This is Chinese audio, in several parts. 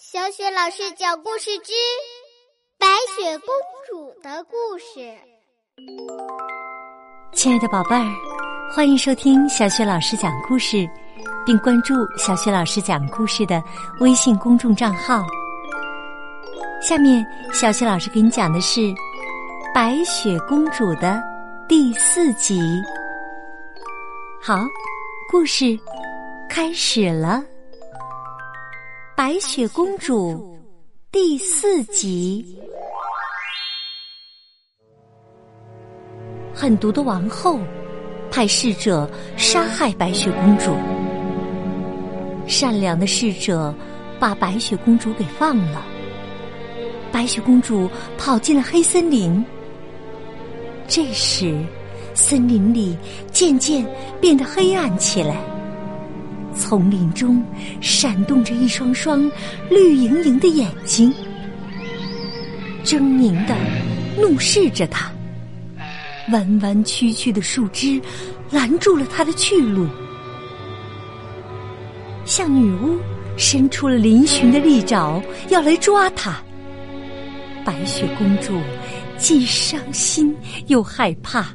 小雪老师讲故事之《白雪公主的故事》。亲爱的宝贝儿，欢迎收听小雪老师讲故事，并关注小雪老师讲故事的微信公众账号。下面，小雪老师给你讲的是《白雪公主》的第四集。好，故事开始了。白雪公主第四集，狠毒的王后派侍者杀害白雪公主，善良的侍者把白雪公主给放了。白雪公主跑进了黑森林，这时森林里渐渐变得黑暗起来。丛林中闪动着一双双绿莹莹的眼睛，狰狞的怒视着他。弯弯曲曲的树枝拦住了他的去路，向女巫伸出了嶙峋的利爪，要来抓他。白雪公主既伤心又害怕，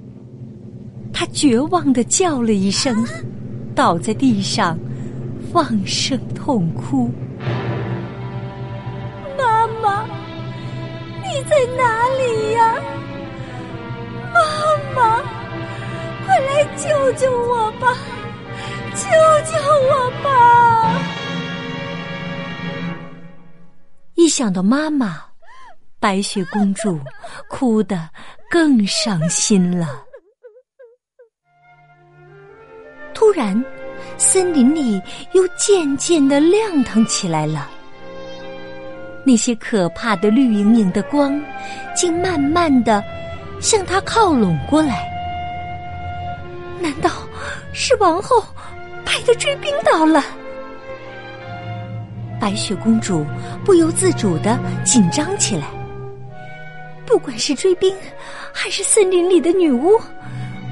她绝望的叫了一声，倒在地上。放声痛哭，妈妈，你在哪里呀？妈妈，快来救救我吧！救救我吧！一想到妈妈，白雪公主哭得更伤心了。突然。森林里又渐渐的亮堂起来了，那些可怕的绿莹莹的光，竟慢慢的向他靠拢过来。难道是王后派的追兵到了？白雪公主不由自主的紧张起来。不管是追兵，还是森林里的女巫，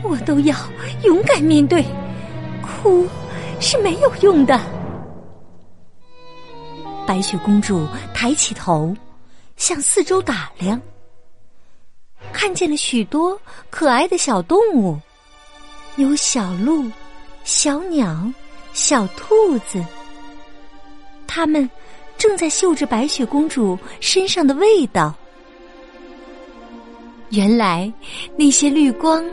我都要勇敢面对。哭。是没有用的。白雪公主抬起头，向四周打量，看见了许多可爱的小动物，有小鹿、小鸟、小兔子，它们正在嗅着白雪公主身上的味道。原来那些绿光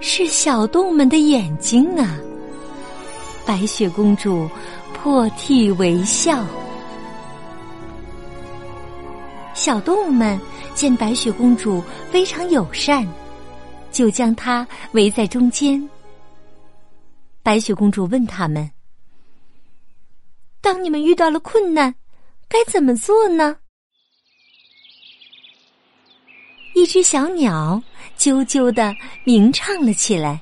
是小动物们的眼睛啊！白雪公主破涕为笑，小动物们见白雪公主非常友善，就将她围在中间。白雪公主问他们：“当你们遇到了困难，该怎么做呢？”一只小鸟啾啾的鸣唱了起来。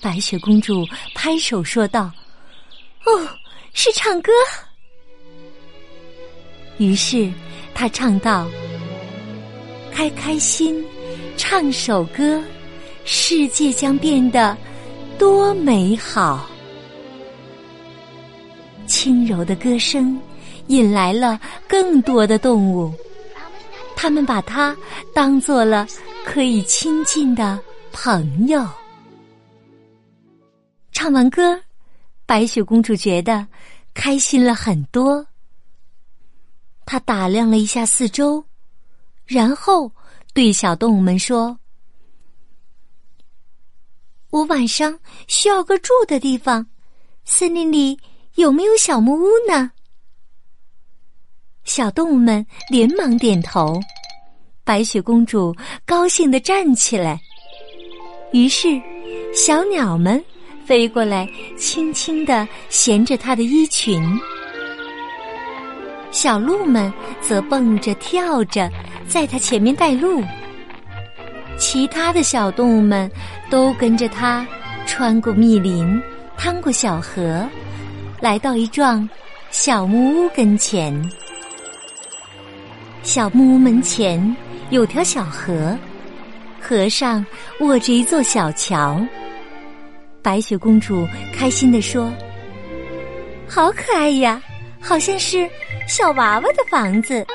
白雪公主拍手说道：“哦，是唱歌。”于是她唱道：“开开心，唱首歌，世界将变得多美好。”轻柔的歌声引来了更多的动物，他们把它当做了可以亲近的朋友。唱完歌，白雪公主觉得开心了很多。她打量了一下四周，然后对小动物们说：“我晚上需要个住的地方，森林里有没有小木屋呢？”小动物们连忙点头。白雪公主高兴的站起来，于是小鸟们。飞过来，轻轻地衔着他的衣裙。小鹿们则蹦着跳着，在他前面带路。其他的小动物们都跟着他穿过密林，趟过小河，来到一幢小木屋跟前。小木屋门前有条小河，河上卧着一座小桥。白雪公主开心地说：“好可爱呀，好像是小娃娃的房子。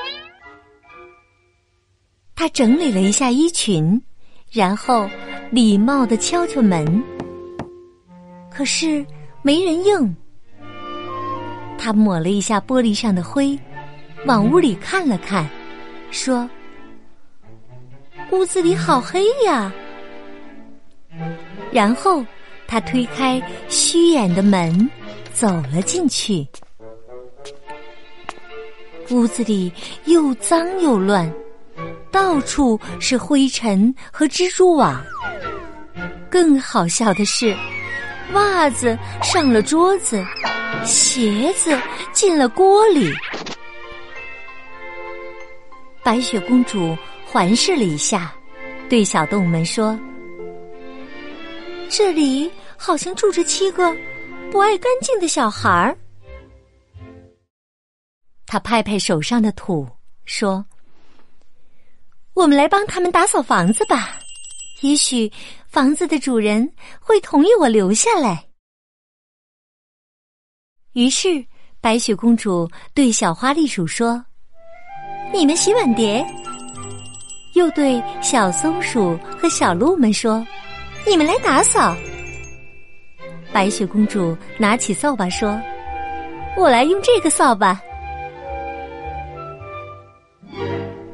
她整理了一下衣裙，然后礼貌的敲敲门，可是没人应。他抹了一下玻璃上的灰，往屋里看了看，说：“屋子里好黑呀。”然后他推开虚掩的门，走了进去。屋子里又脏又乱。到处是灰尘和蜘蛛网。更好笑的是，袜子上了桌子，鞋子进了锅里。白雪公主环视了一下，对小动物们说：“这里好像住着七个不爱干净的小孩儿。”他拍拍手上的土，说。我们来帮他们打扫房子吧，也许房子的主人会同意我留下来。于是，白雪公主对小花栗鼠说：“你们洗碗碟。”又对小松鼠和小鹿们说：“你们来打扫。”白雪公主拿起扫把说：“我来用这个扫把。”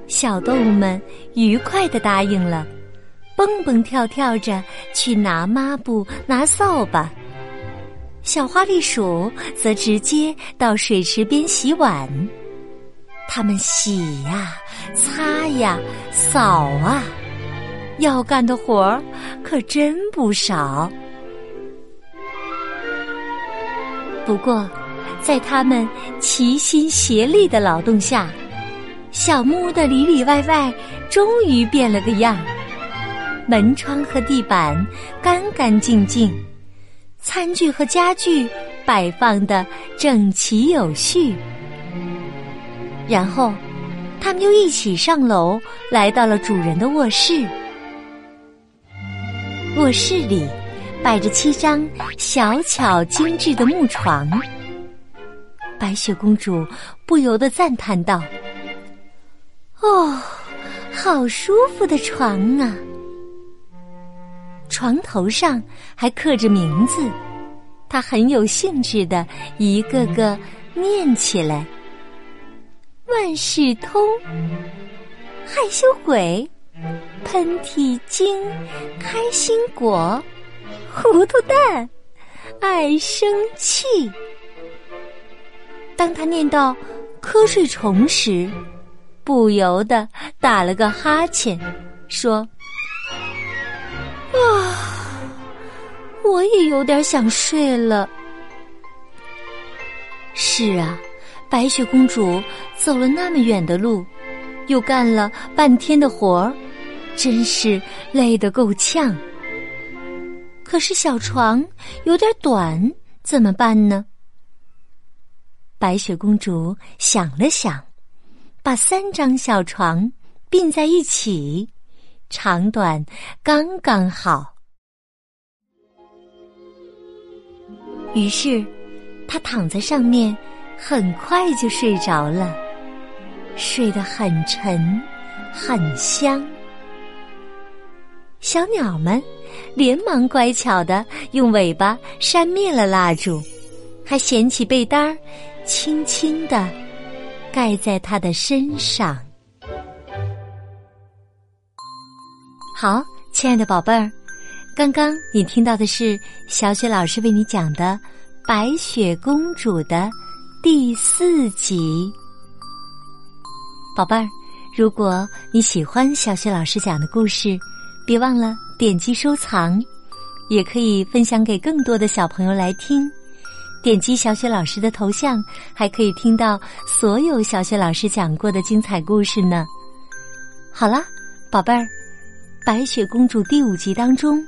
小动物们愉快的答应了，蹦蹦跳跳着去拿抹布、拿扫把。小花栗鼠则直接到水池边洗碗。它们洗呀、擦呀、扫啊，要干的活儿可真不少。不过，在他们齐心协力的劳动下，小木屋的里里外外终于变了个样，门窗和地板干干净净，餐具和家具摆放的整齐有序。然后，他们又一起上楼，来到了主人的卧室。卧室里摆着七张小巧精致的木床，白雪公主不由得赞叹道。哦，好舒服的床啊！床头上还刻着名字，她很有兴致的一个个念起来：万事通、害羞鬼、喷嚏精、开心果、糊涂蛋、爱生气。当他念到瞌睡虫时，不由得打了个哈欠，说：“啊，我也有点想睡了。”是啊，白雪公主走了那么远的路，又干了半天的活儿，真是累得够呛。可是小床有点短，怎么办呢？白雪公主想了想。把三张小床并在一起，长短刚刚好。于是，她躺在上面，很快就睡着了，睡得很沉，很香。小鸟们连忙乖巧的用尾巴扇灭了蜡烛，还掀起被单儿，轻轻的。盖在他的身上。好，亲爱的宝贝儿，刚刚你听到的是小雪老师为你讲的《白雪公主》的第四集。宝贝儿，如果你喜欢小雪老师讲的故事，别忘了点击收藏，也可以分享给更多的小朋友来听。点击小雪老师的头像，还可以听到所有小雪老师讲过的精彩故事呢。好了，宝贝儿，《白雪公主》第五集当中，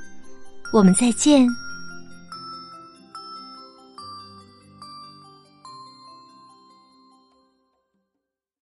我们再见。